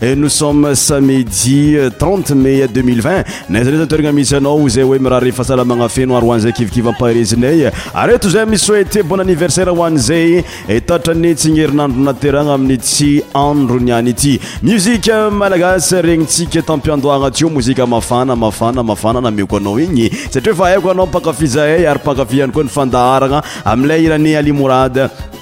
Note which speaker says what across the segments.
Speaker 1: Et nous sommes samedi 30 mai 2020 n'aiza n'aiza toeragna misy anao izay hoe mirary fahasalamagna feno ary ho an'izay kivikiva ampaherezinay ary eto izay mi-souhaiter bon anniversaire ho an'izay tratran'ny tsy ny herinandro nateragna amin'ny tsy androny any ity musique malagasy regnintsika tampiandohagna teo mozika mafana mafana mafana nameko anao igny satria efa haiko anao mpankafy zahay ary mpankafy ihany koa ny fandaharagna amin'ilay hiran'i Ali Mourad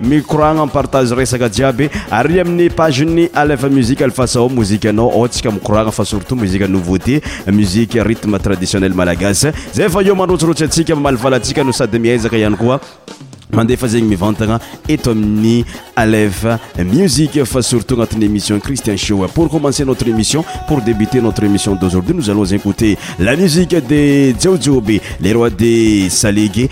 Speaker 1: Mikoragna partage resaka jiaby ary amin'ny page n'ny Alefa Music Alpha Sao mozika nao ao tsika mikoragna fa surtout mozika nouveauté musique rythme traditionnel malagasy zay efa eo mandrotsirotsy antsika mamalifaly antsika no sady miezaka ihany koa mandefa zegny mivantagna eto amin'ny Alefa Music fa surtout agnatin'ny emission Christian Show pour commencer notre emission pour débuter notre emission d'aujourd'hui nous allons écouter la musique de Jaojoby le roi de
Speaker 2: salegy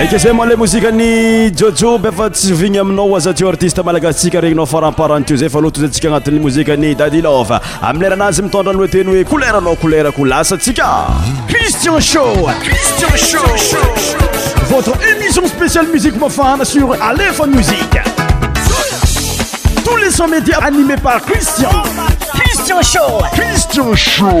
Speaker 1: aika zay male mozika ny jojoby efa tsy ovigny aminao aza teo artiste malagasytsika regninao faramparany teo zay fa lotozatsika agnatin'ny mozika ny dadi lova amin'ny leranazy mitondra ny hoe teny hoe kolera anao kolera ko lasa tsika
Speaker 3: christian show christian show votre émission spéciale musique mafana sur alefa musique tous les sons médias animés par christian
Speaker 4: christian show
Speaker 3: christian show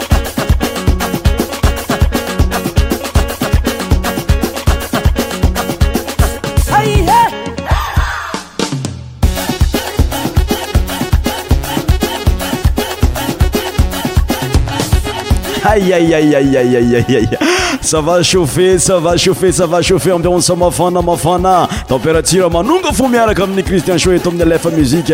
Speaker 1: sava chauffe sava chauffe sava chauffe ambiance mafana mafana temperature manonga fo miaraka amin'ny christian show eto amin'ny alefa musique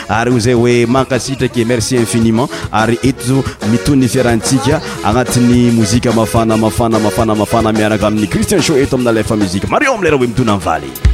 Speaker 1: Ary hoy zay hoe mankasitraka e, merci infiniment. Ary eto zao mitohy ny fiarahantsika agnatin'ny mozika mafana mafana mafana mafana miaraka amin'ny Christian Show eto amina Alefa Musique. Mario Amlera hoe mitona
Speaker 5: ny
Speaker 6: valy.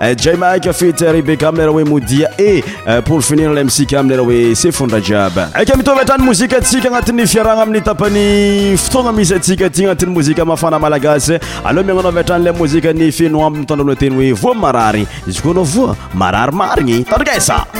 Speaker 2: Eh,
Speaker 1: Jay Mike fit Rebecca amin'ny raha hoe modia e eh, pour finir ilay misika amin'ny raha hoe sefondra jiaby aika mitovy hatrany mozika antsika agnatin'ny fiarahana amin'ny
Speaker 7: tapany fotoagna misy antsika ty
Speaker 1: agnatin'ny mozika mafana
Speaker 8: malagasy aleo miagnanao avy hatrany
Speaker 1: ilay mozika ny feno amby mitondra lohateny hoe voa marary izy koa
Speaker 9: anao
Speaker 1: voa marary marigny tandrikesa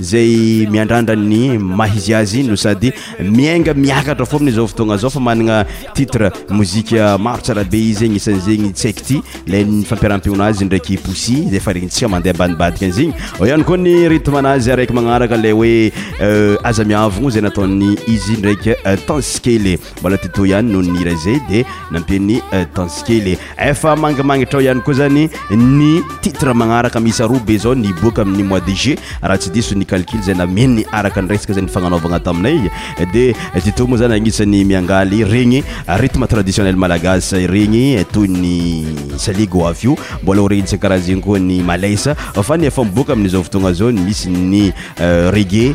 Speaker 1: izay miandrandra ny maha izy azy no sady miainga miakatra fo amin'izao fotoagna zao fa managna titre mozika maro tsara be izy agnisan'ny zegny tsy haiky ty lay ny fampiarampiona azy ndraiky poussi zay efa regnitsika mandeha ambadibadika an'izegny ao ihany koa ny rythme anazy araiky magnaraka lay hoe aza miavogno zay nataon'ny izy ndraiky tans kely mbola tito ihany noho ny hira izay dia nampian'ny euh, danse kely efa mangimangitrao ihany koa zany ny titre magnaraka misa roa be zao ny boaka amin'ny mois de juillet raha tsy diso ny calcul zay namenny araka ny resaka zay ny fagnanaovagna taminay dia tito moa zany agnisan'ny miangaly regny rythme traditionnel malagasy regny toy ny saligo avy io mbola ho regnitsy karaha zegny koa ny malaisa fa ny efa miboaka amin'izao fotoagna zao ny misy ny euh, reggae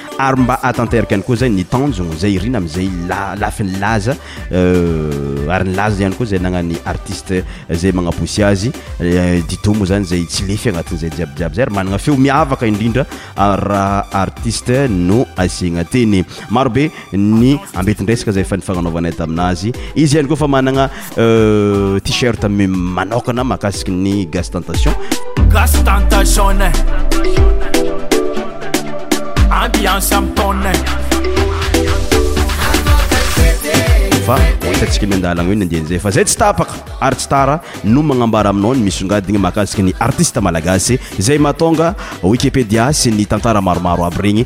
Speaker 1: ary mba ahatanteraka ihany koa zay ny tanjogno zay irina amizay la- lafiny laza euh, ary ny laza ihany koa zay nagnan'ny artiste zay magnaposy azy Eh, dito moa zany zay tsy lefy agnatin'izay jiabijiaby zay ary managna feo miavaka indrindra ah, raha artiste no asiagna teny marobe ny ambetin-dresaka zay efa nifagnanaovanay taminazy izy ihany koa fa managna T-shirt manokana mahakasiky ny Gas Tentation.
Speaker 10: Gas Tentation eh. Ambiance am tonne.
Speaker 1: Fa hitantsika ny andalana eny andiany izay fa zay tsy tapaka ary tsy tara no magnambara aminao ny misongadina mahakasiky ny artiste malagasy izay mahatonga Wikipedia sy ny tantara maromaro aby regny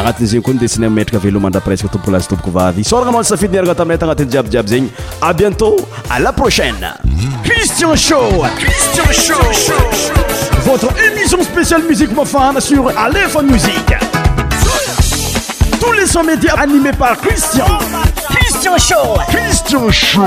Speaker 1: agnatin'izegny koa ny desine mametraka velomandra presque tompoko lahy sy tompoko vavy isaoragna anao ny safidy niaraka taminay tagnatin'ny jiabijiaby zegny à bientôt à la prochaine
Speaker 4: Christian Show Christian Show votre émission spéciale musique mafana sur Alefa Music tous les sons médias animés par Christian
Speaker 11: Christian Show
Speaker 4: Christian Show